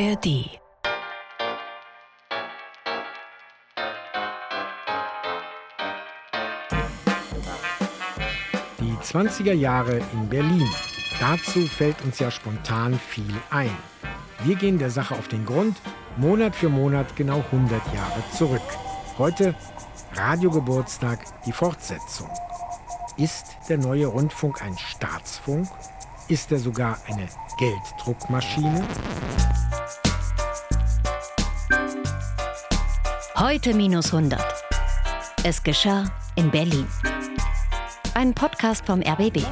ARD Die 20er Jahre in Berlin. Dazu fällt uns ja spontan viel ein. Wir gehen der Sache auf den Grund, Monat für Monat genau 100 Jahre zurück. Heute Radiogeburtstag, die Fortsetzung. Ist der neue Rundfunk ein Staatsfunk? Ist er sogar eine Gelddruckmaschine? Heute minus 100. Es geschah in Berlin. Ein Podcast vom RBB.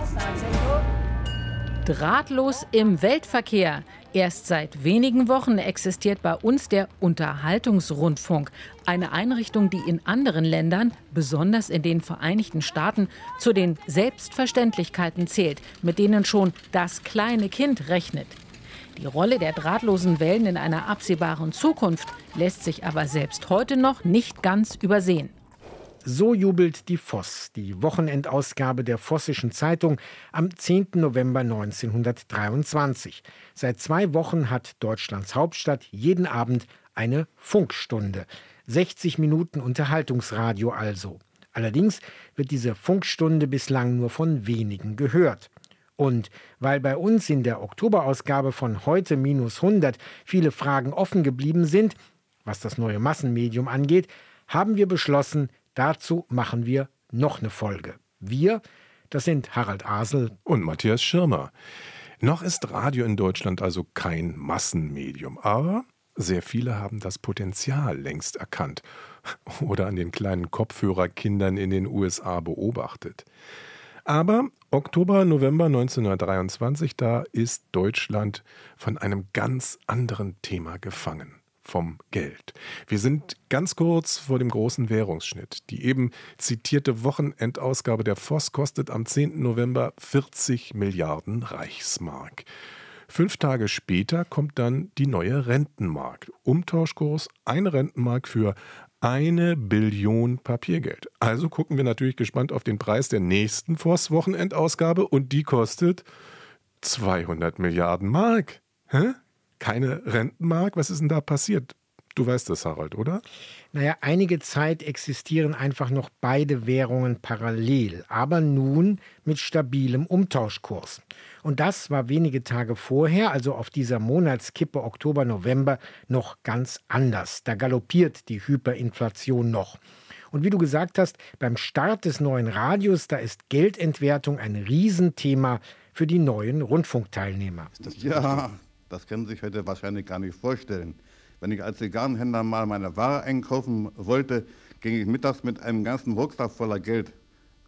Drahtlos im Weltverkehr. Erst seit wenigen Wochen existiert bei uns der Unterhaltungsrundfunk. Eine Einrichtung, die in anderen Ländern, besonders in den Vereinigten Staaten, zu den Selbstverständlichkeiten zählt, mit denen schon das kleine Kind rechnet. Die Rolle der drahtlosen Wellen in einer absehbaren Zukunft lässt sich aber selbst heute noch nicht ganz übersehen. So jubelt die Voss, die Wochenendausgabe der Vossischen Zeitung am 10. November 1923. Seit zwei Wochen hat Deutschlands Hauptstadt jeden Abend eine Funkstunde. 60 Minuten Unterhaltungsradio also. Allerdings wird diese Funkstunde bislang nur von wenigen gehört. Und weil bei uns in der Oktoberausgabe von heute minus 100 viele Fragen offen geblieben sind, was das neue Massenmedium angeht, haben wir beschlossen, Dazu machen wir noch eine Folge. Wir, das sind Harald Asel und Matthias Schirmer. Noch ist Radio in Deutschland also kein Massenmedium, aber sehr viele haben das Potenzial längst erkannt oder an den kleinen Kopfhörerkindern in den USA beobachtet. Aber Oktober, November 1923, da ist Deutschland von einem ganz anderen Thema gefangen vom Geld. Wir sind ganz kurz vor dem großen Währungsschnitt. Die eben zitierte Wochenendausgabe der Voss kostet am 10. November 40 Milliarden Reichsmark. Fünf Tage später kommt dann die neue Rentenmark. Umtauschkurs eine Rentenmark für eine Billion Papiergeld. Also gucken wir natürlich gespannt auf den Preis der nächsten Voss-Wochenendausgabe und die kostet 200 Milliarden Mark. Hä? keine Rentenmark. Was ist denn da passiert? Du weißt das, Harald, oder? Naja, einige Zeit existieren einfach noch beide Währungen parallel, aber nun mit stabilem Umtauschkurs. Und das war wenige Tage vorher, also auf dieser Monatskippe Oktober, November, noch ganz anders. Da galoppiert die Hyperinflation noch. Und wie du gesagt hast, beim Start des neuen Radios, da ist Geldentwertung ein Riesenthema für die neuen Rundfunkteilnehmer. Ja, das können Sie sich heute wahrscheinlich gar nicht vorstellen. Wenn ich als Zigarrenhändler mal meine Ware einkaufen wollte, ging ich mittags mit einem ganzen Rucksack voller Geld.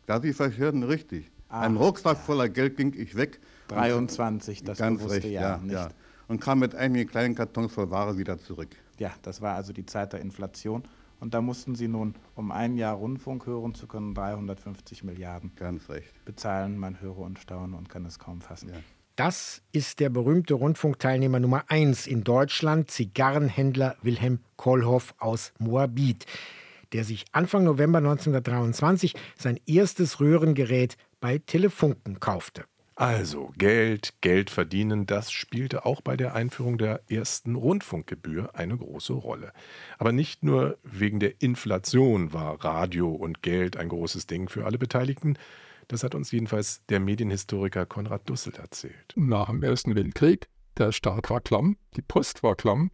Da Sie verhören richtig. Ah, Ein Rucksack voller Geld ging ich weg. 23, das ganz recht, Jahr, ja, ja. Und kam mit einigen kleinen Kartons voll Ware wieder zurück. Ja, das war also die Zeit der Inflation. Und da mussten Sie nun, um ein Jahr Rundfunk hören zu können, 350 Milliarden ganz recht. bezahlen. Man höre und staune und kann es kaum fassen. Ja. Das ist der berühmte Rundfunkteilnehmer Nummer 1 in Deutschland, Zigarrenhändler Wilhelm Kohlhoff aus Moabit, der sich Anfang November 1923 sein erstes Röhrengerät bei Telefunken kaufte. Also Geld, Geld verdienen, das spielte auch bei der Einführung der ersten Rundfunkgebühr eine große Rolle. Aber nicht nur wegen der Inflation war Radio und Geld ein großes Ding für alle Beteiligten, das hat uns jedenfalls der Medienhistoriker Konrad Dussel erzählt. Nach dem Ersten Weltkrieg, der Staat war klamm, die Post war klamm,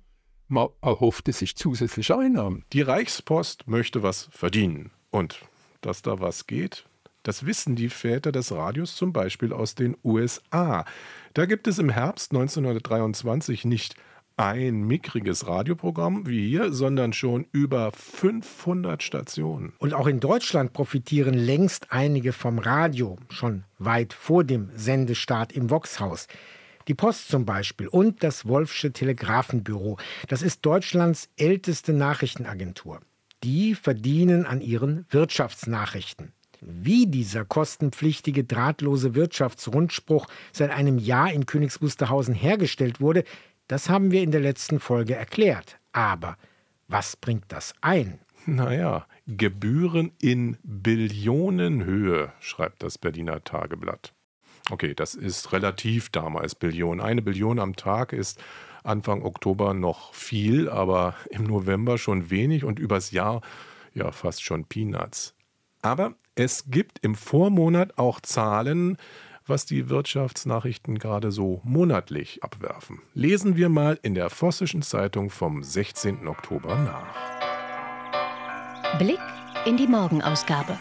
man erhoffte sich zusätzliche Einnahmen. Die Reichspost möchte was verdienen. Und dass da was geht, das wissen die Väter des Radios zum Beispiel aus den USA. Da gibt es im Herbst 1923 nicht ein mickriges Radioprogramm wie hier, sondern schon über 500 Stationen. Und auch in Deutschland profitieren längst einige vom Radio, schon weit vor dem Sendestart im Voxhaus. Die Post zum Beispiel und das Wolfsche Telegrafenbüro. Das ist Deutschlands älteste Nachrichtenagentur. Die verdienen an ihren Wirtschaftsnachrichten. Wie dieser kostenpflichtige drahtlose Wirtschaftsrundspruch seit einem Jahr in Königs Wusterhausen hergestellt wurde, das haben wir in der letzten Folge erklärt. Aber was bringt das ein? Naja, Gebühren in Billionenhöhe, schreibt das Berliner Tageblatt. Okay, das ist relativ damals Billion. Eine Billion am Tag ist Anfang Oktober noch viel, aber im November schon wenig und übers Jahr ja fast schon Peanuts. Aber es gibt im Vormonat auch Zahlen, was die Wirtschaftsnachrichten gerade so monatlich abwerfen. Lesen wir mal in der Vossischen Zeitung vom 16. Oktober nach. Blick in die Morgenausgabe.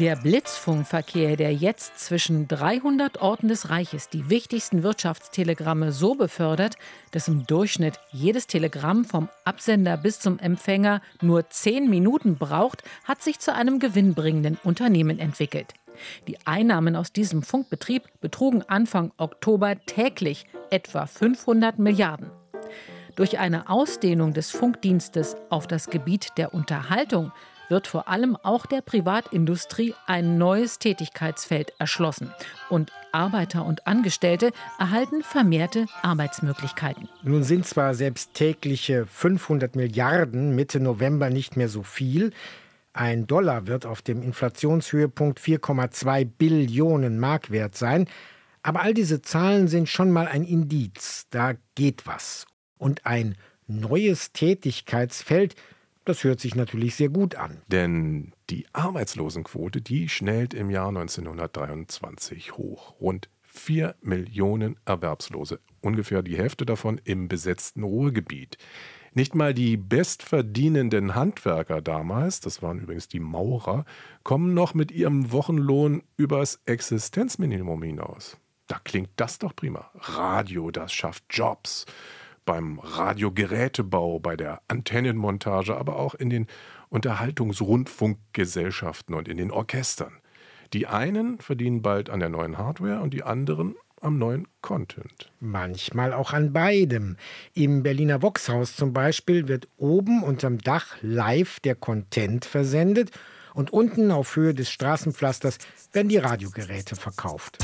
Der Blitzfunkverkehr, der jetzt zwischen 300 Orten des Reiches die wichtigsten Wirtschaftstelegramme so befördert, dass im Durchschnitt jedes Telegramm vom Absender bis zum Empfänger nur 10 Minuten braucht, hat sich zu einem gewinnbringenden Unternehmen entwickelt. Die Einnahmen aus diesem Funkbetrieb betrugen Anfang Oktober täglich etwa 500 Milliarden. Durch eine Ausdehnung des Funkdienstes auf das Gebiet der Unterhaltung wird vor allem auch der Privatindustrie ein neues Tätigkeitsfeld erschlossen. Und Arbeiter und Angestellte erhalten vermehrte Arbeitsmöglichkeiten. Nun sind zwar selbst tägliche 500 Milliarden Mitte November nicht mehr so viel. Ein Dollar wird auf dem Inflationshöhepunkt 4,2 Billionen Mark wert sein. Aber all diese Zahlen sind schon mal ein Indiz. Da geht was. Und ein neues Tätigkeitsfeld das hört sich natürlich sehr gut an. Denn die Arbeitslosenquote, die schnellt im Jahr 1923 hoch. Rund 4 Millionen Erwerbslose, ungefähr die Hälfte davon im besetzten Ruhrgebiet. Nicht mal die bestverdienenden Handwerker damals, das waren übrigens die Maurer, kommen noch mit ihrem Wochenlohn übers Existenzminimum hinaus. Da klingt das doch prima. Radio, das schafft Jobs beim Radiogerätebau, bei der Antennenmontage, aber auch in den Unterhaltungsrundfunkgesellschaften und in den Orchestern. Die einen verdienen bald an der neuen Hardware und die anderen am neuen Content. Manchmal auch an beidem. Im Berliner Voxhaus zum Beispiel wird oben unterm Dach live der Content versendet und unten auf Höhe des Straßenpflasters werden die Radiogeräte verkauft.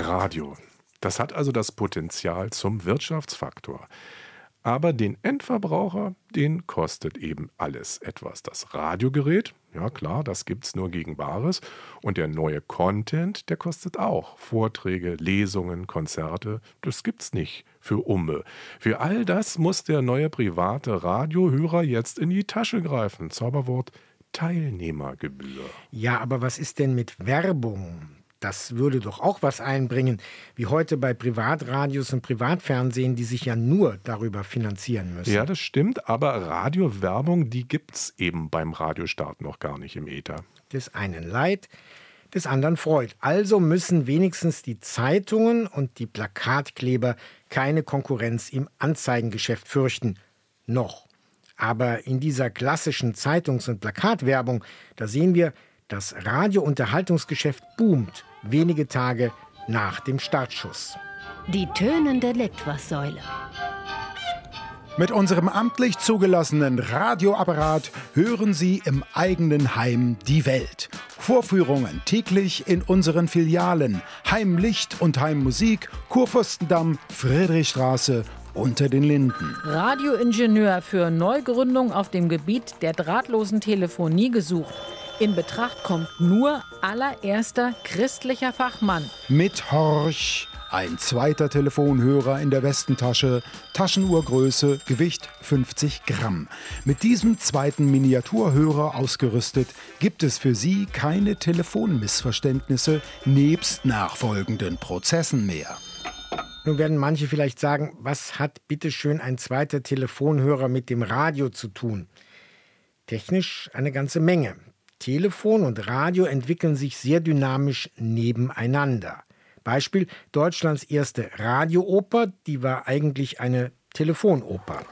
Radio. Das hat also das Potenzial zum Wirtschaftsfaktor. Aber den Endverbraucher, den kostet eben alles etwas. Das Radiogerät, ja klar, das gibt es nur gegen Bares. Und der neue Content, der kostet auch. Vorträge, Lesungen, Konzerte, das gibt's nicht für Umme. Für all das muss der neue private Radiohörer jetzt in die Tasche greifen. Zauberwort Teilnehmergebühr. Ja, aber was ist denn mit Werbung? Das würde doch auch was einbringen, wie heute bei Privatradios und Privatfernsehen, die sich ja nur darüber finanzieren müssen. Ja, das stimmt, aber Radiowerbung, die gibt's eben beim Radiostart noch gar nicht im Äther. Des einen Leid, des anderen freut. Also müssen wenigstens die Zeitungen und die Plakatkleber keine Konkurrenz im Anzeigengeschäft fürchten. Noch. Aber in dieser klassischen Zeitungs- und Plakatwerbung, da sehen wir, das Radiounterhaltungsgeschäft boomt wenige Tage nach dem Startschuss. Die tönende Litwassäule. Mit unserem amtlich zugelassenen Radioapparat hören Sie im eigenen Heim die Welt. Vorführungen täglich in unseren Filialen Heimlicht und Heimmusik, Kurfürstendamm, Friedrichstraße unter den Linden. Radioingenieur für Neugründung auf dem Gebiet der drahtlosen Telefonie gesucht. In Betracht kommt nur allererster christlicher Fachmann. Mit Horch. Ein zweiter Telefonhörer in der Westentasche, Taschenuhrgröße, Gewicht 50 Gramm. Mit diesem zweiten Miniaturhörer ausgerüstet, gibt es für Sie keine Telefonmissverständnisse nebst nachfolgenden Prozessen mehr. Nun werden manche vielleicht sagen, was hat bitteschön ein zweiter Telefonhörer mit dem Radio zu tun? Technisch eine ganze Menge. Telefon und Radio entwickeln sich sehr dynamisch nebeneinander. Beispiel Deutschlands erste Radiooper, die war eigentlich eine Telefonoper.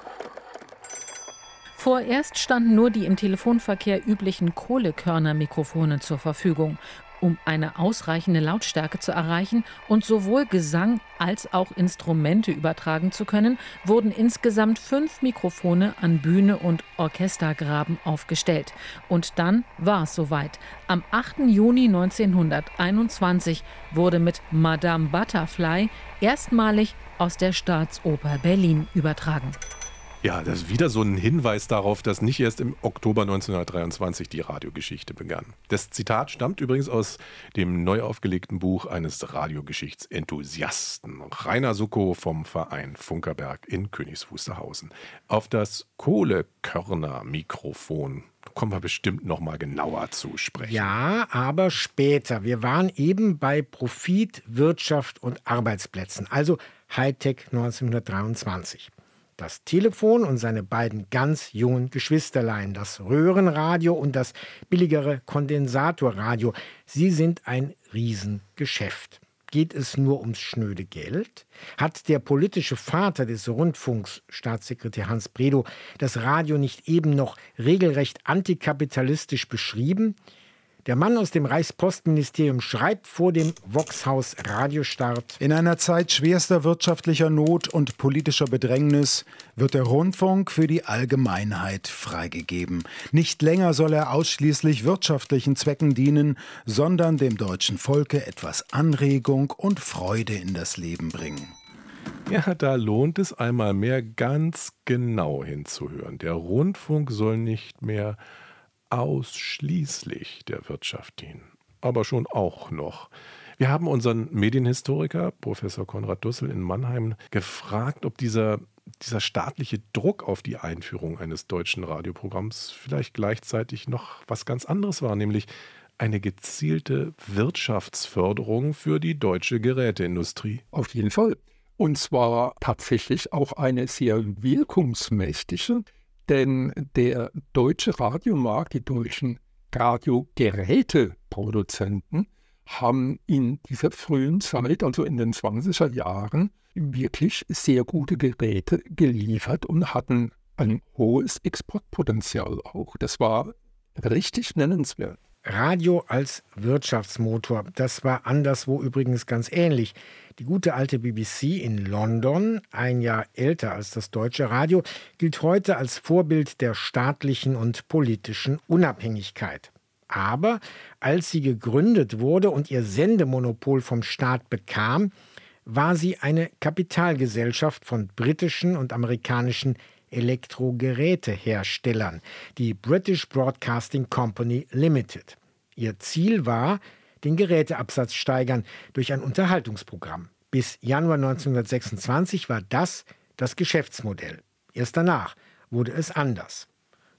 Vorerst standen nur die im Telefonverkehr üblichen Kohlekörnermikrofone zur Verfügung um eine ausreichende Lautstärke zu erreichen und sowohl Gesang als auch Instrumente übertragen zu können, wurden insgesamt fünf Mikrofone an Bühne und Orchestergraben aufgestellt. Und dann war es soweit. Am 8. Juni 1921 wurde mit Madame Butterfly erstmalig aus der Staatsoper Berlin übertragen. Ja, das ist wieder so ein Hinweis darauf, dass nicht erst im Oktober 1923 die Radiogeschichte begann. Das Zitat stammt übrigens aus dem neu aufgelegten Buch eines Radiogeschichtsenthusiasten, Rainer Suckow vom Verein Funkerberg in Königs Wusterhausen. Auf das Kohlekörner-Mikrofon kommen wir bestimmt noch mal genauer zu sprechen. Ja, aber später. Wir waren eben bei Profit, Wirtschaft und Arbeitsplätzen, also Hightech 1923. Das Telefon und seine beiden ganz jungen Geschwisterlein, das Röhrenradio und das billigere Kondensatorradio, sie sind ein Riesengeschäft. Geht es nur ums schnöde Geld? Hat der politische Vater des Rundfunks, Staatssekretär Hans Bredow, das Radio nicht eben noch regelrecht antikapitalistisch beschrieben? Der Mann aus dem Reichspostministerium schreibt vor dem Voxhaus Radiostart. In einer Zeit schwerster wirtschaftlicher Not und politischer Bedrängnis wird der Rundfunk für die Allgemeinheit freigegeben. Nicht länger soll er ausschließlich wirtschaftlichen Zwecken dienen, sondern dem deutschen Volke etwas Anregung und Freude in das Leben bringen. Ja, da lohnt es einmal mehr ganz genau hinzuhören. Der Rundfunk soll nicht mehr ausschließlich der Wirtschaft dienen, aber schon auch noch. Wir haben unseren Medienhistoriker, Professor Konrad Dussel in Mannheim, gefragt, ob dieser, dieser staatliche Druck auf die Einführung eines deutschen Radioprogramms vielleicht gleichzeitig noch was ganz anderes war, nämlich eine gezielte Wirtschaftsförderung für die deutsche Geräteindustrie. Auf jeden Fall. Und zwar tatsächlich auch eine sehr wirkungsmächtige, denn der deutsche Radiomarkt, die deutschen Radiogeräteproduzenten, haben in dieser frühen Zeit, also in den 20er Jahren, wirklich sehr gute Geräte geliefert und hatten ein hohes Exportpotenzial auch. Das war richtig nennenswert. Radio als Wirtschaftsmotor, das war anderswo übrigens ganz ähnlich. Die gute alte BBC in London, ein Jahr älter als das deutsche Radio, gilt heute als Vorbild der staatlichen und politischen Unabhängigkeit. Aber als sie gegründet wurde und ihr Sendemonopol vom Staat bekam, war sie eine Kapitalgesellschaft von britischen und amerikanischen Elektrogeräteherstellern, die British Broadcasting Company Limited. Ihr Ziel war, den Geräteabsatz steigern durch ein Unterhaltungsprogramm. Bis Januar 1926 war das das Geschäftsmodell. Erst danach wurde es anders.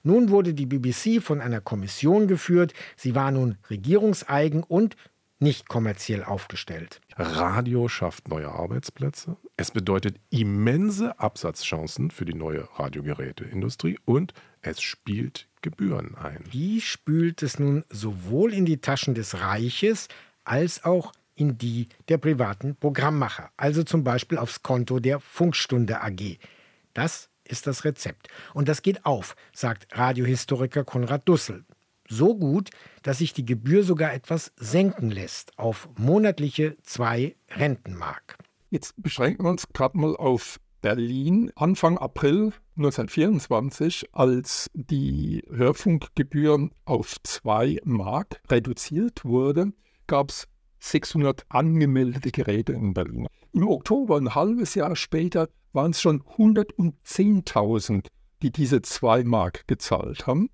Nun wurde die BBC von einer Kommission geführt, sie war nun regierungseigen und nicht kommerziell aufgestellt. Radio schafft neue Arbeitsplätze. Es bedeutet immense Absatzchancen für die neue Radiogeräteindustrie und es spielt Gebühren ein. Die spült es nun sowohl in die Taschen des Reiches als auch in die der privaten Programmmacher, also zum Beispiel aufs Konto der Funkstunde AG. Das ist das Rezept. Und das geht auf, sagt Radiohistoriker Konrad Dussel so gut, dass sich die Gebühr sogar etwas senken lässt auf monatliche zwei Rentenmark. Jetzt beschränken wir uns gerade mal auf Berlin. Anfang April 1924, als die Hörfunkgebühr auf zwei Mark reduziert wurde, gab es 600 angemeldete Geräte in Berlin. Im Oktober, ein halbes Jahr später, waren es schon 110.000, die diese zwei Mark gezahlt haben.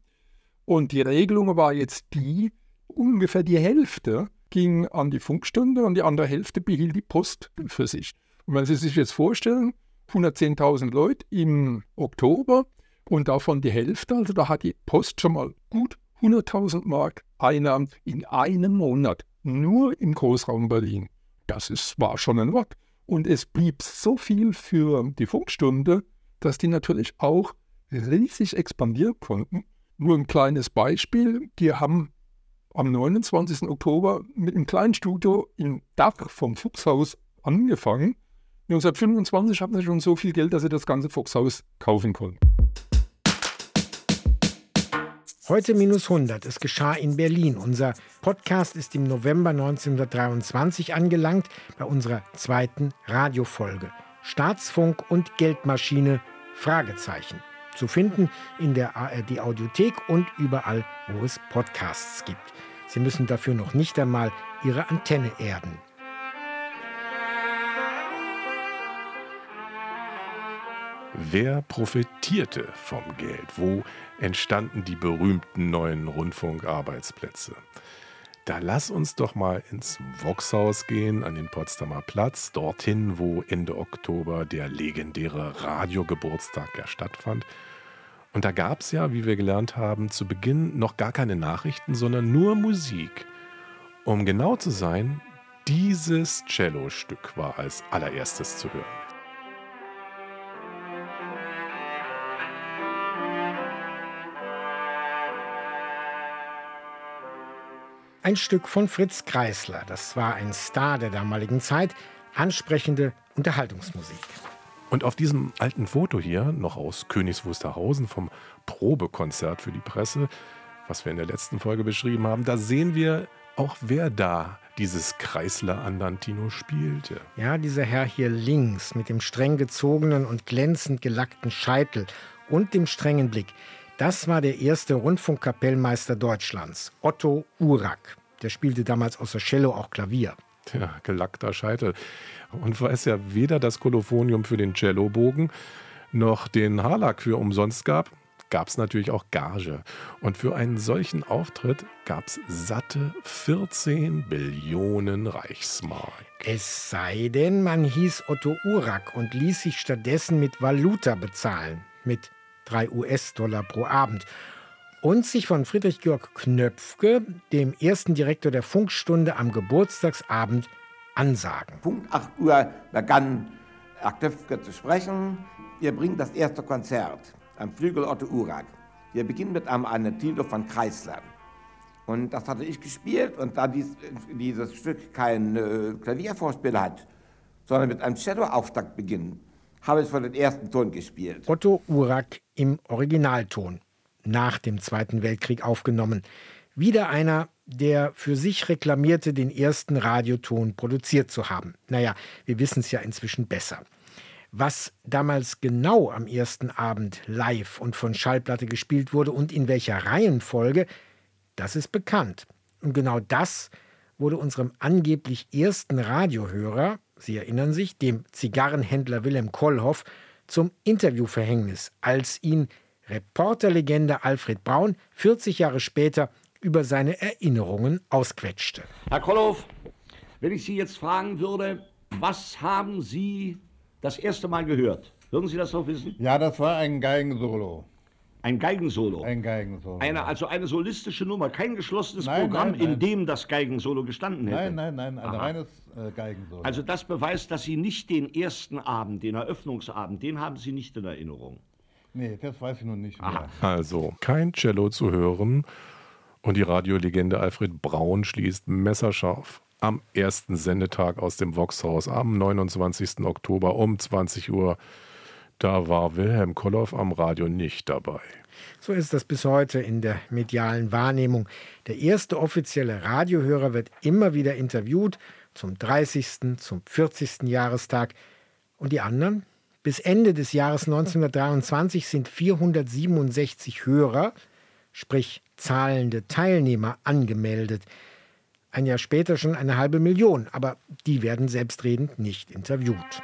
Und die Regelung war jetzt die, ungefähr die Hälfte ging an die Funkstunde und die andere Hälfte behielt die Post für sich. Und wenn Sie sich jetzt vorstellen, 110.000 Leute im Oktober und davon die Hälfte, also da hat die Post schon mal gut 100.000 Mark Einnahmen in einem Monat, nur im Großraum Berlin. Das ist, war schon ein Wort. Und es blieb so viel für die Funkstunde, dass die natürlich auch riesig expandieren konnten. Nur ein kleines Beispiel. Die haben am 29. Oktober mit einem kleinen Studio im Dach vom Fuchshaus angefangen. 1925 hatten sie schon so viel Geld, dass sie das ganze Fuchshaus kaufen konnten. Heute minus 100. Es geschah in Berlin. Unser Podcast ist im November 1923 angelangt bei unserer zweiten Radiofolge. Staatsfunk und Geldmaschine? Fragezeichen zu finden in der ARD Audiothek und überall, wo es Podcasts gibt. Sie müssen dafür noch nicht einmal Ihre Antenne erden. Wer profitierte vom Geld? Wo entstanden die berühmten neuen Rundfunkarbeitsplätze? Da lass uns doch mal ins Voxhaus gehen, an den Potsdamer Platz, dorthin, wo Ende Oktober der legendäre Radiogeburtstag ja stattfand. Und da gab es ja, wie wir gelernt haben, zu Beginn noch gar keine Nachrichten, sondern nur Musik. Um genau zu sein, dieses Cello-Stück war als allererstes zu hören. Ein Stück von Fritz Kreisler. Das war ein Star der damaligen Zeit. Ansprechende Unterhaltungsmusik. Und auf diesem alten Foto hier, noch aus Königs Wusterhausen vom Probekonzert für die Presse, was wir in der letzten Folge beschrieben haben, da sehen wir auch, wer da dieses Kreisler Andantino spielte. Ja, dieser Herr hier links mit dem streng gezogenen und glänzend gelackten Scheitel und dem strengen Blick. Das war der erste Rundfunkkapellmeister Deutschlands, Otto Urak. Der spielte damals außer Cello auch Klavier. Tja, gelackter Scheitel. Und weil es ja weder das Kolophonium für den Cellobogen noch den Harlack für umsonst gab, gab es natürlich auch Gage. Und für einen solchen Auftritt gab es satte 14 Billionen Reichsmark. Es sei denn, man hieß Otto Urak und ließ sich stattdessen mit Valuta bezahlen. Mit 3 US-Dollar pro Abend. Und sich von Friedrich Georg Knöpfke, dem ersten Direktor der Funkstunde, am Geburtstagsabend ansagen. Punkt 8 Uhr begann Herr Knöpfke zu sprechen. Wir bringen das erste Konzert am Flügel Otto Urak. Wir beginnen mit einem Anatilo von Kreisler. Und das hatte ich gespielt und da dies, dieses Stück kein äh, Klaviervorspiel hat, sondern mit einem Shadow-Auftakt beginnt, habe ich von den ersten Ton gespielt. Otto Urak im Originalton, nach dem Zweiten Weltkrieg aufgenommen. Wieder einer, der für sich reklamierte, den ersten Radioton produziert zu haben. Naja, wir wissen es ja inzwischen besser. Was damals genau am ersten Abend live und von Schallplatte gespielt wurde und in welcher Reihenfolge, das ist bekannt. Und genau das wurde unserem angeblich ersten Radiohörer, Sie erinnern sich, dem Zigarrenhändler Wilhelm Kollhoff, zum Interviewverhängnis, als ihn Reporterlegende Alfred Braun 40 Jahre später über seine Erinnerungen ausquetschte. Herr Kollhoff, wenn ich Sie jetzt fragen würde, was haben Sie das erste Mal gehört? Würden Sie das noch wissen? Ja, das war ein Geigensolo. Ein Geigensolo. Ein Geigensolo. Eine, also eine solistische Nummer, kein geschlossenes Nein, Programm, nein, nein. in dem das Geigensolo gestanden hätte. Nein, nein, nein, ein Aha. reines äh, Geigensolo. Also das beweist, dass Sie nicht den ersten Abend, den Eröffnungsabend, den haben Sie nicht in Erinnerung. nee, das weiß ich nun nicht mehr. Aha. Also kein Cello zu hören. Und die Radiolegende Alfred Braun schließt messerscharf am ersten Sendetag aus dem Voxhaus am 29. Oktober um 20 Uhr. Da war Wilhelm Kolloff am Radio nicht dabei. So ist das bis heute in der medialen Wahrnehmung. Der erste offizielle Radiohörer wird immer wieder interviewt, zum 30., zum 40. Jahrestag. Und die anderen? Bis Ende des Jahres 1923 sind 467 Hörer, sprich zahlende Teilnehmer, angemeldet. Ein Jahr später schon eine halbe Million, aber die werden selbstredend nicht interviewt.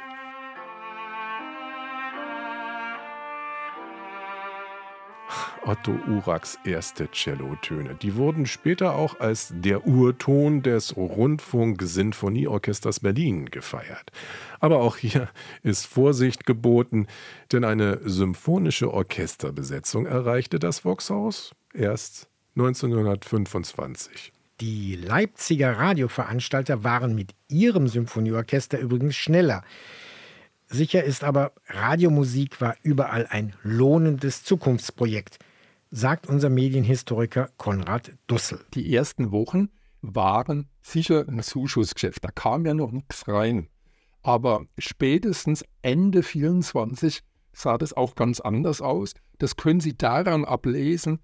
Otto Uraks erste Cellotöne. Die wurden später auch als der Urton des Rundfunk-Sinfonieorchesters Berlin gefeiert. Aber auch hier ist Vorsicht geboten, denn eine symphonische Orchesterbesetzung erreichte das Voxhaus erst 1925. Die Leipziger Radioveranstalter waren mit ihrem Symphonieorchester übrigens schneller. Sicher ist aber, Radiomusik war überall ein lohnendes Zukunftsprojekt, sagt unser Medienhistoriker Konrad Dussel. Die ersten Wochen waren sicher ein Zuschussgeschäft. Da kam ja noch nichts rein. Aber spätestens Ende 24 sah das auch ganz anders aus. Das können Sie daran ablesen,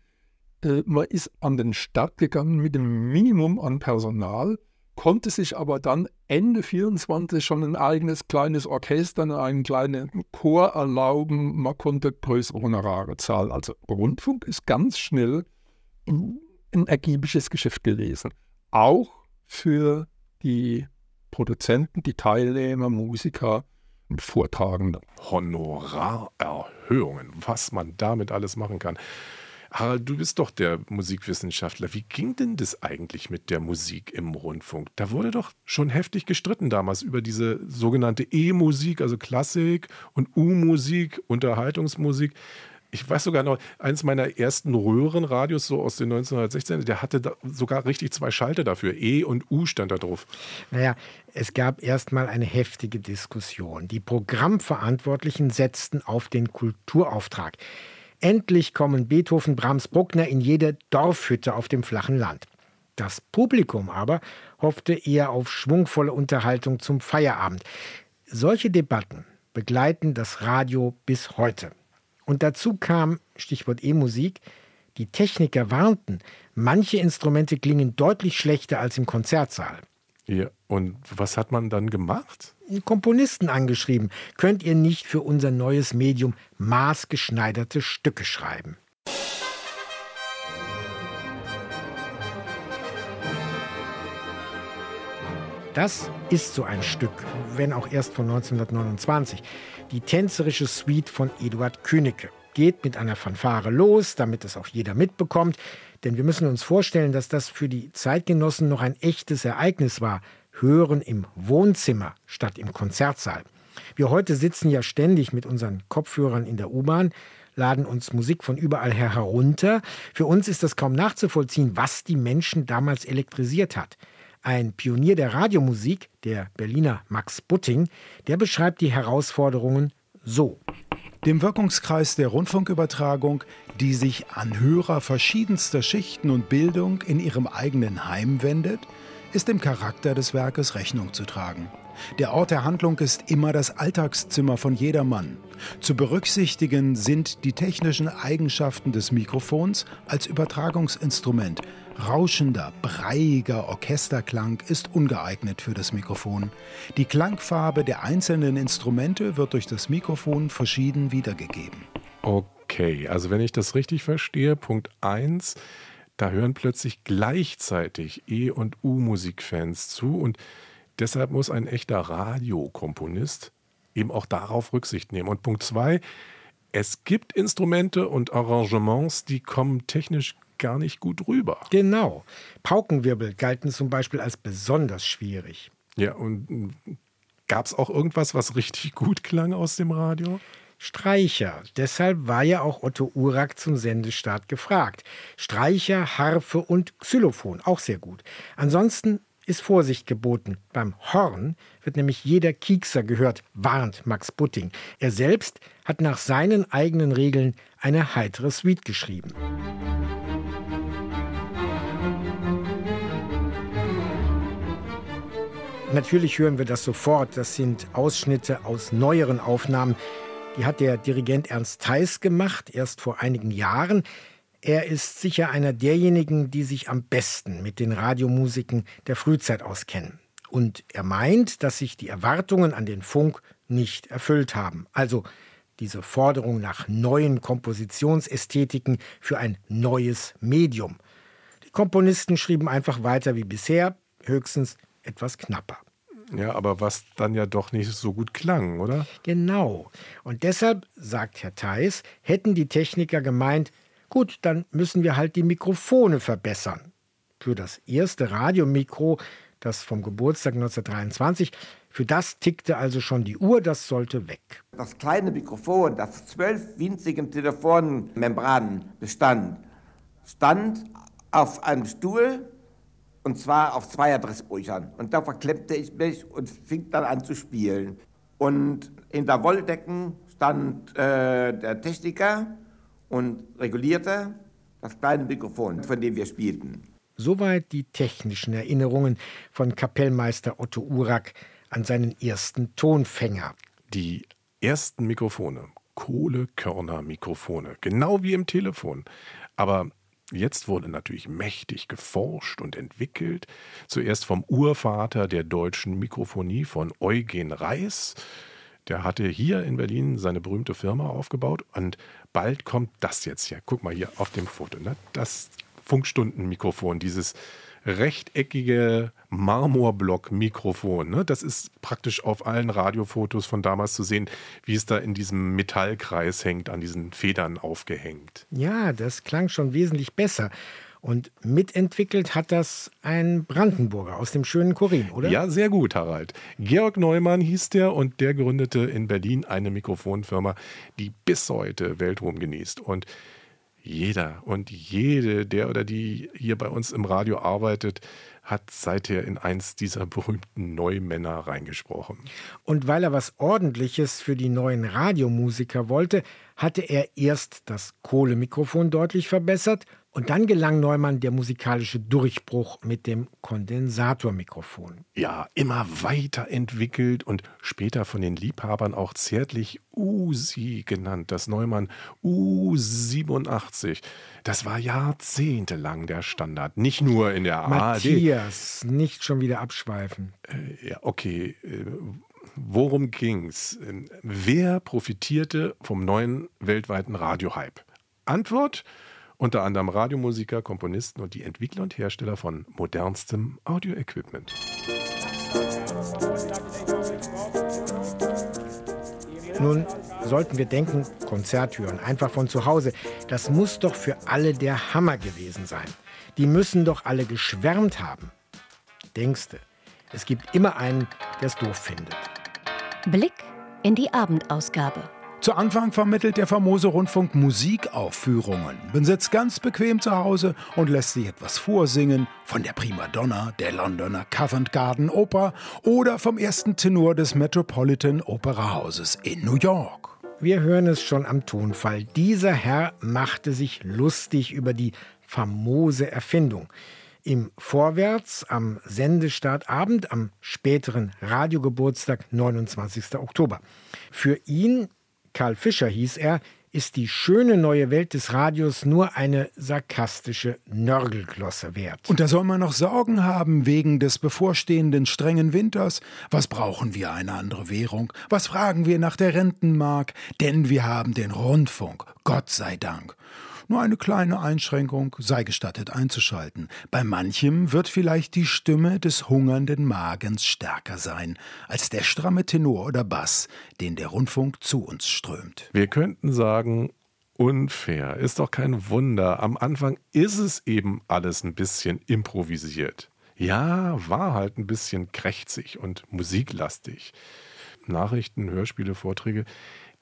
äh, man ist an den Start gegangen mit einem Minimum an Personal, konnte sich aber dann Ende 24 schon ein eigenes kleines Orchester, einen kleinen Chor erlauben. Man konnte größere Honorare zahlen. Also Rundfunk ist ganz schnell ein ergiebiges Geschäft gewesen. Auch für die Produzenten, die Teilnehmer, Musiker. Vortragender. Honorarerhöhungen, was man damit alles machen kann. Harald, du bist doch der Musikwissenschaftler. Wie ging denn das eigentlich mit der Musik im Rundfunk? Da wurde doch schon heftig gestritten damals über diese sogenannte E-Musik, also Klassik und U-Musik, Unterhaltungsmusik. Ich weiß sogar noch, eins meiner ersten Röhrenradios, so aus den 1916, der hatte sogar richtig zwei Schalter dafür. E und U stand da drauf. Naja, es gab erstmal eine heftige Diskussion. Die Programmverantwortlichen setzten auf den Kulturauftrag. Endlich kommen Beethoven, Brahms, Bruckner in jede Dorfhütte auf dem flachen Land. Das Publikum aber hoffte eher auf schwungvolle Unterhaltung zum Feierabend. Solche Debatten begleiten das Radio bis heute. Und dazu kam, Stichwort E-Musik, die Techniker warnten, manche Instrumente klingen deutlich schlechter als im Konzertsaal. Ja, und was hat man dann gemacht? Komponisten angeschrieben. Könnt ihr nicht für unser neues Medium maßgeschneiderte Stücke schreiben? Das ist so ein Stück, wenn auch erst von 1929. Die tänzerische Suite von Eduard Königke geht mit einer Fanfare los, damit es auch jeder mitbekommt. Denn wir müssen uns vorstellen, dass das für die Zeitgenossen noch ein echtes Ereignis war. Hören im Wohnzimmer statt im Konzertsaal. Wir heute sitzen ja ständig mit unseren Kopfhörern in der U-Bahn, laden uns Musik von überall her herunter. Für uns ist das kaum nachzuvollziehen, was die Menschen damals elektrisiert hat. Ein Pionier der Radiomusik, der Berliner Max Butting, der beschreibt die Herausforderungen so. Dem Wirkungskreis der Rundfunkübertragung, die sich an Hörer verschiedenster Schichten und Bildung in ihrem eigenen Heim wendet, ist dem Charakter des Werkes Rechnung zu tragen. Der Ort der Handlung ist immer das Alltagszimmer von jedermann. Zu berücksichtigen sind die technischen Eigenschaften des Mikrofons als Übertragungsinstrument. Rauschender, breiiger Orchesterklang ist ungeeignet für das Mikrofon. Die Klangfarbe der einzelnen Instrumente wird durch das Mikrofon verschieden wiedergegeben. Okay, also wenn ich das richtig verstehe, Punkt 1, da hören plötzlich gleichzeitig E- und U-Musikfans zu und deshalb muss ein echter Radiokomponist eben auch darauf Rücksicht nehmen. Und Punkt 2, es gibt Instrumente und Arrangements, die kommen technisch gar nicht gut rüber. Genau. Paukenwirbel galten zum Beispiel als besonders schwierig. Ja, und gab es auch irgendwas, was richtig gut klang aus dem Radio? Streicher. Deshalb war ja auch Otto Urak zum Sendestart gefragt. Streicher, Harfe und Xylophon, auch sehr gut. Ansonsten ist Vorsicht geboten. Beim Horn wird nämlich jeder Kiekser gehört, warnt Max Butting. Er selbst hat nach seinen eigenen Regeln eine heitere Suite geschrieben. Natürlich hören wir das sofort. Das sind Ausschnitte aus neueren Aufnahmen. Die hat der Dirigent Ernst Theis gemacht, erst vor einigen Jahren. Er ist sicher einer derjenigen, die sich am besten mit den Radiomusiken der Frühzeit auskennen. Und er meint, dass sich die Erwartungen an den Funk nicht erfüllt haben. Also diese Forderung nach neuen Kompositionsästhetiken für ein neues Medium. Die Komponisten schrieben einfach weiter wie bisher, höchstens etwas knapper. Ja, aber was dann ja doch nicht so gut klang, oder? Genau. Und deshalb, sagt Herr Theis, hätten die Techniker gemeint, gut, dann müssen wir halt die Mikrofone verbessern. Für das erste Radiomikro, das vom Geburtstag 1923, für das tickte also schon die Uhr, das sollte weg. Das kleine Mikrofon, das zwölf winzigen Telefonmembranen bestand, stand auf einem Stuhl und zwar auf zwei Adressbüchern. Und da verklemmte ich mich und fing dann an zu spielen. Und in der Wolldecken stand äh, der Techniker und regulierte das kleine Mikrofon, von dem wir spielten. Soweit die technischen Erinnerungen von Kapellmeister Otto Urak an seinen ersten Tonfänger. Die ersten Mikrofone, Kohlekörnermikrofone, genau wie im Telefon. Aber Jetzt wurde natürlich mächtig geforscht und entwickelt. Zuerst vom Urvater der deutschen Mikrofonie, von Eugen Reis. Der hatte hier in Berlin seine berühmte Firma aufgebaut. Und bald kommt das jetzt hier. Guck mal hier auf dem Foto. Ne? Das Funkstundenmikrofon, dieses rechteckige Marmorblock-Mikrofon. Ne? Das ist praktisch auf allen Radiofotos von damals zu sehen, wie es da in diesem Metallkreis hängt, an diesen Federn aufgehängt. Ja, das klang schon wesentlich besser. Und mitentwickelt hat das ein Brandenburger aus dem schönen Korin, oder? Ja, sehr gut, Harald. Georg Neumann hieß der und der gründete in Berlin eine Mikrofonfirma, die bis heute Weltruhm genießt. Und jeder und jede, der oder die hier bei uns im Radio arbeitet, hat seither in eins dieser berühmten Neumänner reingesprochen. Und weil er was Ordentliches für die neuen Radiomusiker wollte, hatte er erst das Kohlemikrofon deutlich verbessert und dann gelang Neumann der musikalische Durchbruch mit dem Kondensatormikrofon. Ja, immer weiterentwickelt und später von den Liebhabern auch zärtlich Usi genannt, das Neumann U87. Das war jahrzehntelang der Standard, nicht nur in der Matthias, ARD. nicht schon wieder abschweifen. Äh, ja, okay. Äh, worum ging's? Wer profitierte vom neuen weltweiten Radiohype? Antwort: unter anderem Radiomusiker, Komponisten und die Entwickler und Hersteller von modernstem Audioequipment. Nun sollten wir denken, Konzert hören, einfach von zu Hause, das muss doch für alle der Hammer gewesen sein. Die müssen doch alle geschwärmt haben. Denkste, es gibt immer einen, der es doof findet. Blick in die Abendausgabe. Zu Anfang vermittelt der famose Rundfunk Musikaufführungen. Man sitzt ganz bequem zu Hause und lässt sich etwas vorsingen von der Primadonna der Londoner Covent Garden Oper oder vom ersten Tenor des Metropolitan Opera Hauses in New York. Wir hören es schon am Tonfall. Dieser Herr machte sich lustig über die famose Erfindung. Im Vorwärts am Sendestartabend am späteren Radiogeburtstag 29. Oktober. Für ihn Karl Fischer hieß er, ist die schöne neue Welt des Radios nur eine sarkastische Nörgelglosse wert. Und da soll man noch Sorgen haben wegen des bevorstehenden strengen Winters. Was brauchen wir eine andere Währung? Was fragen wir nach der Rentenmark? Denn wir haben den Rundfunk, Gott sei Dank. Nur eine kleine Einschränkung sei gestattet einzuschalten. Bei manchem wird vielleicht die Stimme des hungernden Magens stärker sein als der stramme Tenor oder Bass, den der Rundfunk zu uns strömt. Wir könnten sagen, unfair. Ist doch kein Wunder. Am Anfang ist es eben alles ein bisschen improvisiert. Ja, war halt ein bisschen krächzig und musiklastig. Nachrichten, Hörspiele, Vorträge,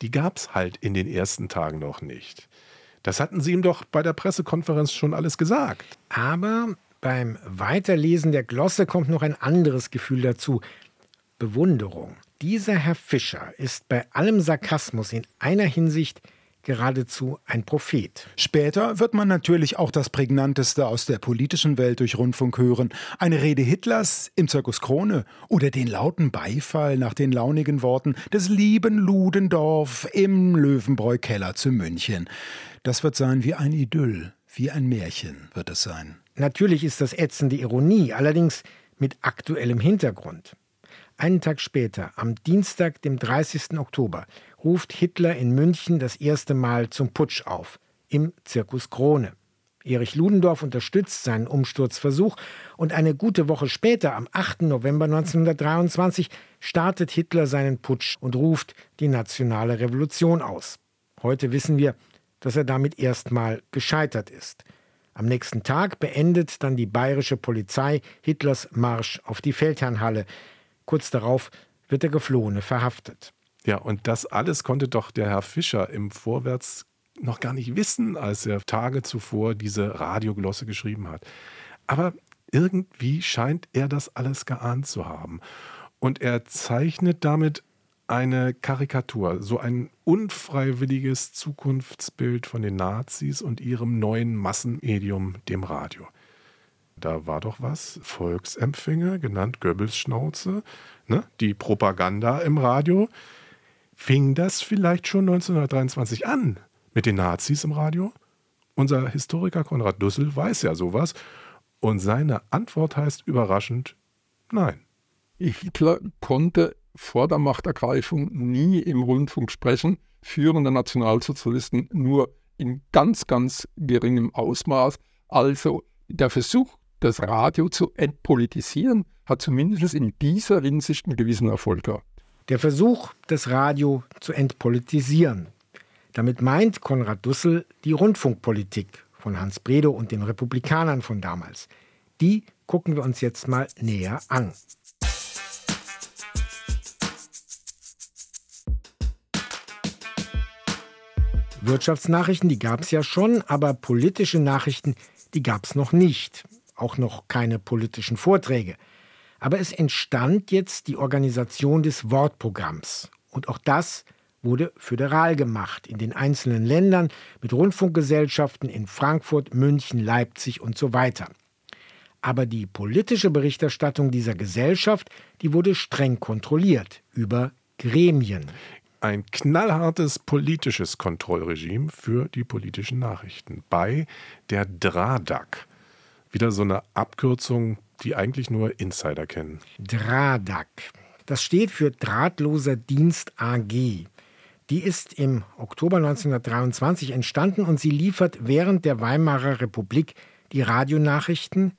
die gab's halt in den ersten Tagen noch nicht. Das hatten Sie ihm doch bei der Pressekonferenz schon alles gesagt. Aber beim Weiterlesen der Glosse kommt noch ein anderes Gefühl dazu. Bewunderung. Dieser Herr Fischer ist bei allem Sarkasmus in einer Hinsicht geradezu ein Prophet. Später wird man natürlich auch das Prägnanteste aus der politischen Welt durch Rundfunk hören. Eine Rede Hitlers im Zirkus Krone oder den lauten Beifall nach den launigen Worten des lieben Ludendorff im Löwenbräu-Keller zu München. Das wird sein wie ein Idyll, wie ein Märchen wird es sein. Natürlich ist das ätzende Ironie, allerdings mit aktuellem Hintergrund. Einen Tag später, am Dienstag, dem 30. Oktober, ruft Hitler in München das erste Mal zum Putsch auf, im Zirkus Krone. Erich Ludendorff unterstützt seinen Umsturzversuch und eine gute Woche später, am 8. November 1923, startet Hitler seinen Putsch und ruft die nationale Revolution aus. Heute wissen wir, dass er damit erstmal gescheitert ist. Am nächsten Tag beendet dann die bayerische Polizei Hitlers Marsch auf die Feldherrnhalle. Kurz darauf wird der Geflohene verhaftet. Ja, und das alles konnte doch der Herr Fischer im Vorwärts noch gar nicht wissen, als er Tage zuvor diese Radioglosse geschrieben hat. Aber irgendwie scheint er das alles geahnt zu haben. Und er zeichnet damit eine Karikatur, so ein unfreiwilliges Zukunftsbild von den Nazis und ihrem neuen Massenmedium, dem Radio. Da war doch was, Volksempfänger, genannt Goebbels Schnauze, ne? die Propaganda im Radio. Fing das vielleicht schon 1923 an mit den Nazis im Radio? Unser Historiker Konrad Dussel weiß ja sowas und seine Antwort heißt überraschend Nein. Hitler konnte vor der Machtergreifung nie im Rundfunk sprechen, führende Nationalsozialisten nur in ganz, ganz geringem Ausmaß. Also der Versuch das Radio zu entpolitisieren, hat zumindest in dieser Hinsicht einen gewissen Erfolg gehabt. Der Versuch, das Radio zu entpolitisieren. Damit meint Konrad Dussel die Rundfunkpolitik von Hans Bredow und den Republikanern von damals. Die gucken wir uns jetzt mal näher an. Wirtschaftsnachrichten, die gab es ja schon, aber politische Nachrichten, die gab es noch nicht. Auch noch keine politischen Vorträge. Aber es entstand jetzt die Organisation des Wortprogramms. Und auch das wurde föderal gemacht in den einzelnen Ländern mit Rundfunkgesellschaften in Frankfurt, München, Leipzig und so weiter. Aber die politische Berichterstattung dieser Gesellschaft, die wurde streng kontrolliert über Gremien. Ein knallhartes politisches Kontrollregime für die politischen Nachrichten bei der DRADAC. Wieder so eine Abkürzung, die eigentlich nur Insider kennen. DRADAC. Das steht für Drahtloser Dienst AG. Die ist im Oktober 1923 entstanden und sie liefert während der Weimarer Republik die Radionachrichten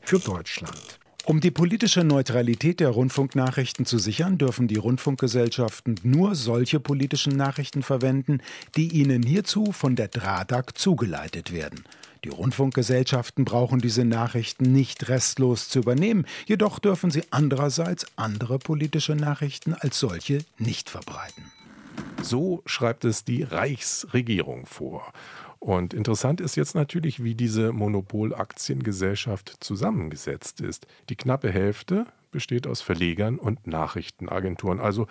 für Deutschland. Um die politische Neutralität der Rundfunknachrichten zu sichern, dürfen die Rundfunkgesellschaften nur solche politischen Nachrichten verwenden, die ihnen hierzu von der DRADAG zugeleitet werden. Die Rundfunkgesellschaften brauchen diese Nachrichten nicht restlos zu übernehmen, jedoch dürfen sie andererseits andere politische Nachrichten als solche nicht verbreiten. So schreibt es die Reichsregierung vor. Und interessant ist jetzt natürlich, wie diese Monopolaktiengesellschaft zusammengesetzt ist. Die knappe Hälfte besteht aus Verlegern und Nachrichtenagenturen, also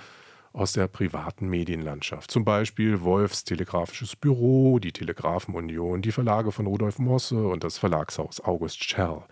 aus der privaten Medienlandschaft. Zum Beispiel Wolfs Telegrafisches Büro, die Telegrafenunion, die Verlage von Rudolf Mosse und das Verlagshaus August Scherl.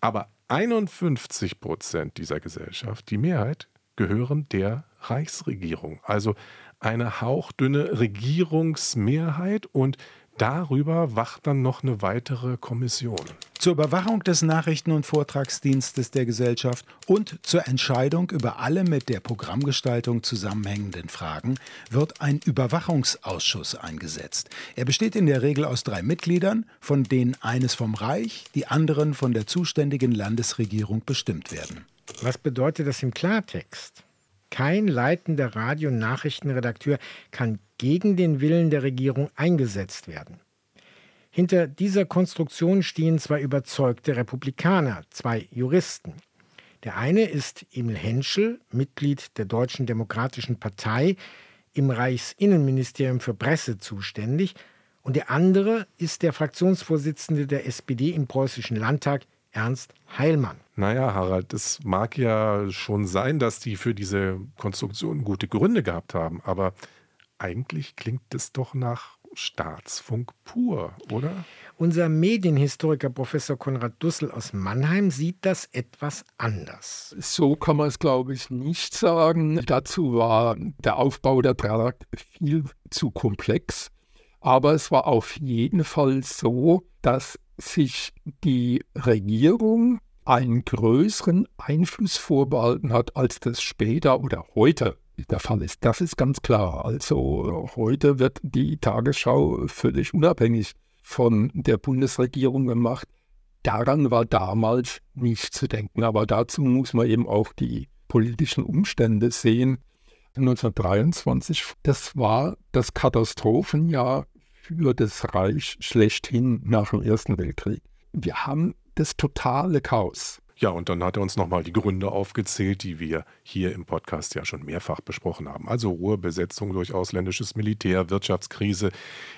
Aber 51 Prozent dieser Gesellschaft, die Mehrheit, gehören der Reichsregierung. Also eine hauchdünne Regierungsmehrheit und darüber wacht dann noch eine weitere Kommission. Zur Überwachung des Nachrichten- und Vortragsdienstes der Gesellschaft und zur Entscheidung über alle mit der Programmgestaltung zusammenhängenden Fragen wird ein Überwachungsausschuss eingesetzt. Er besteht in der Regel aus drei Mitgliedern, von denen eines vom Reich, die anderen von der zuständigen Landesregierung bestimmt werden. Was bedeutet das im Klartext? Kein leitender Radio- und Nachrichtenredakteur kann gegen den Willen der Regierung eingesetzt werden. Hinter dieser Konstruktion stehen zwei überzeugte Republikaner, zwei Juristen. Der eine ist Emil Henschel, Mitglied der Deutschen Demokratischen Partei, im Reichsinnenministerium für Presse zuständig, und der andere ist der Fraktionsvorsitzende der SPD im Preußischen Landtag, Ernst Heilmann. Naja, Harald, es mag ja schon sein, dass die für diese Konstruktion gute Gründe gehabt haben, aber eigentlich klingt es doch nach Staatsfunk pur, oder? Unser Medienhistoriker Professor Konrad Dussel aus Mannheim sieht das etwas anders. So kann man es, glaube ich, nicht sagen. Dazu war der Aufbau der Trag viel zu komplex. Aber es war auf jeden Fall so, dass sich die Regierung einen größeren Einfluss vorbehalten hat, als das später oder heute der Fall ist. Das ist ganz klar. Also heute wird die Tagesschau völlig unabhängig von der Bundesregierung gemacht. Daran war damals nicht zu denken. Aber dazu muss man eben auch die politischen Umstände sehen. 1923, das war das Katastrophenjahr für das Reich schlechthin nach dem Ersten Weltkrieg. Wir haben das totale Chaos. Ja, und dann hat er uns nochmal die Gründe aufgezählt, die wir hier im Podcast ja schon mehrfach besprochen haben. Also Ruhebesetzung durch ausländisches Militär, Wirtschaftskrise,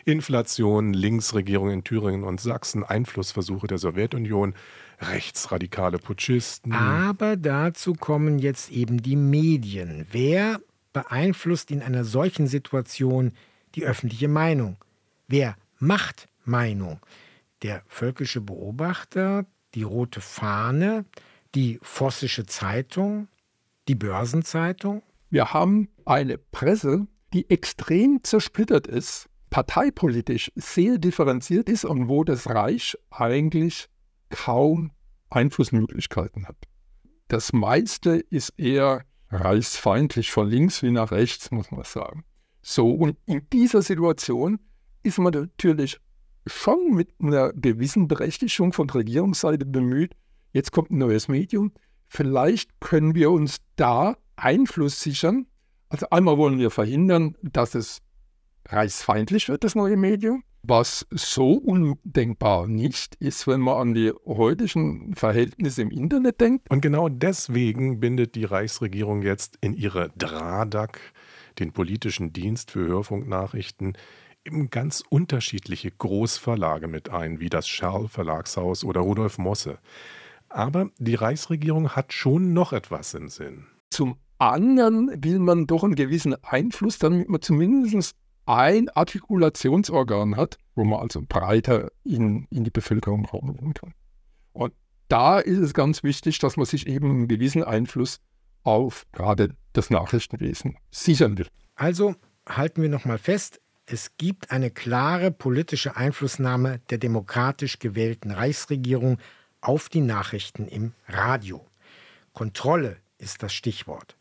Inflation, Linksregierung in Thüringen und Sachsen, Einflussversuche der Sowjetunion, rechtsradikale Putschisten. Aber dazu kommen jetzt eben die Medien. Wer beeinflusst in einer solchen Situation die öffentliche Meinung? Wer macht Meinung? Der völkische Beobachter, die Rote Fahne, die Vossische Zeitung, die Börsenzeitung? Wir haben eine Presse, die extrem zersplittert ist, parteipolitisch sehr differenziert ist und wo das Reich eigentlich kaum Einflussmöglichkeiten hat. Das meiste ist eher reichsfeindlich von links wie nach rechts, muss man sagen. So, und in dieser Situation ist man natürlich schon mit einer gewissen Berechtigung von Regierungsseite bemüht, jetzt kommt ein neues Medium, vielleicht können wir uns da Einfluss sichern. Also einmal wollen wir verhindern, dass es reichsfeindlich wird, das neue Medium, was so undenkbar nicht ist, wenn man an die heutigen Verhältnisse im Internet denkt. Und genau deswegen bindet die Reichsregierung jetzt in ihre DRADAK, den politischen Dienst für Hörfunknachrichten, eben ganz unterschiedliche Großverlage mit ein, wie das Scherl Verlagshaus oder Rudolf Mosse. Aber die Reichsregierung hat schon noch etwas im Sinn. Zum anderen will man doch einen gewissen Einfluss, damit man zumindest ein Artikulationsorgan hat, wo man also breiter in, in die Bevölkerung kommen kann. Und da ist es ganz wichtig, dass man sich eben einen gewissen Einfluss auf gerade das Nachrichtenwesen sichern will. Also halten wir nochmal fest, es gibt eine klare politische Einflussnahme der demokratisch gewählten Reichsregierung auf die Nachrichten im Radio. Kontrolle ist das Stichwort.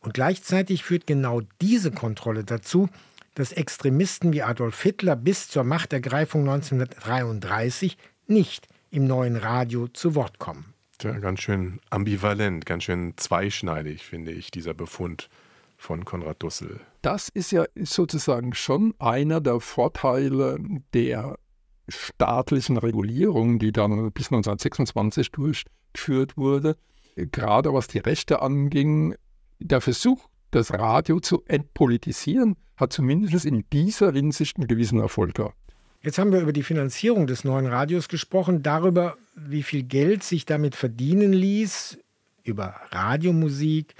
Und gleichzeitig führt genau diese Kontrolle dazu, dass Extremisten wie Adolf Hitler bis zur Machtergreifung 1933 nicht im neuen Radio zu Wort kommen. Tja, ganz schön ambivalent, ganz schön zweischneidig, finde ich, dieser Befund von Konrad Dussel. Das ist ja sozusagen schon einer der Vorteile der staatlichen Regulierung, die dann bis 1926 durchgeführt wurde, gerade was die Rechte anging, der Versuch, das Radio zu entpolitisieren, hat zumindest in dieser Hinsicht einen gewissen Erfolg gehabt. Jetzt haben wir über die Finanzierung des neuen Radios gesprochen, darüber, wie viel Geld sich damit verdienen ließ, über Radiomusik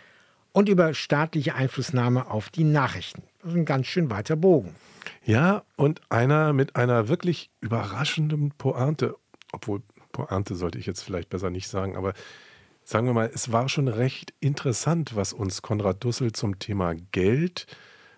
und über staatliche Einflussnahme auf die Nachrichten. Das ist ein ganz schön weiter Bogen. Ja, und einer mit einer wirklich überraschenden Pointe, obwohl Pointe sollte ich jetzt vielleicht besser nicht sagen, aber sagen wir mal, es war schon recht interessant, was uns Konrad Dussel zum Thema Geld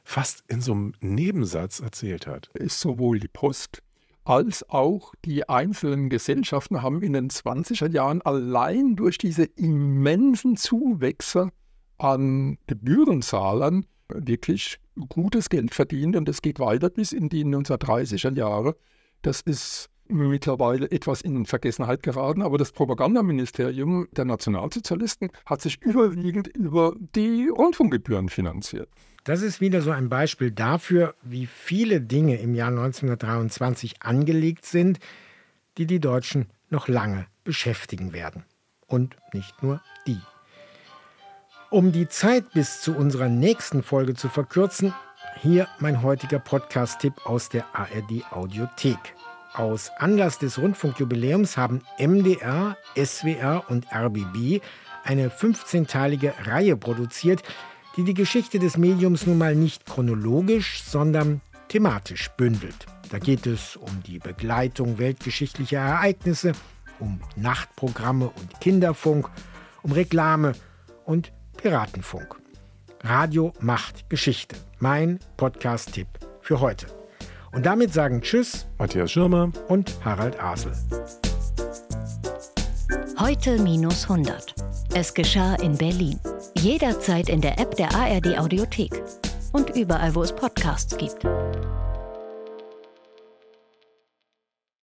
fast in so einem Nebensatz erzählt hat. Ist sowohl die Post als auch die einzelnen Gesellschaften haben in den 20er Jahren allein durch diese immensen Zuwächse an Gebührenzahlern wirklich gutes Geld verdient und das geht weiter bis in die 1930er Jahre. Das ist mittlerweile etwas in Vergessenheit geraten, aber das Propagandaministerium der Nationalsozialisten hat sich überwiegend über die Rundfunkgebühren finanziert. Das ist wieder so ein Beispiel dafür, wie viele Dinge im Jahr 1923 angelegt sind, die die Deutschen noch lange beschäftigen werden. Und nicht nur die. Um die Zeit bis zu unserer nächsten Folge zu verkürzen, hier mein heutiger Podcast-Tipp aus der ARD Audiothek. Aus Anlass des Rundfunkjubiläums haben MDR, SWR und RBB eine 15-teilige Reihe produziert, die die Geschichte des Mediums nun mal nicht chronologisch, sondern thematisch bündelt. Da geht es um die Begleitung weltgeschichtlicher Ereignisse, um Nachtprogramme und Kinderfunk, um Reklame und Piratenfunk. Radio macht Geschichte. Mein Podcast-Tipp für heute. Und damit sagen Tschüss, Matthias Schirmer und Harald Asel. Heute minus 100. Es geschah in Berlin. Jederzeit in der App der ARD Audiothek und überall, wo es Podcasts gibt.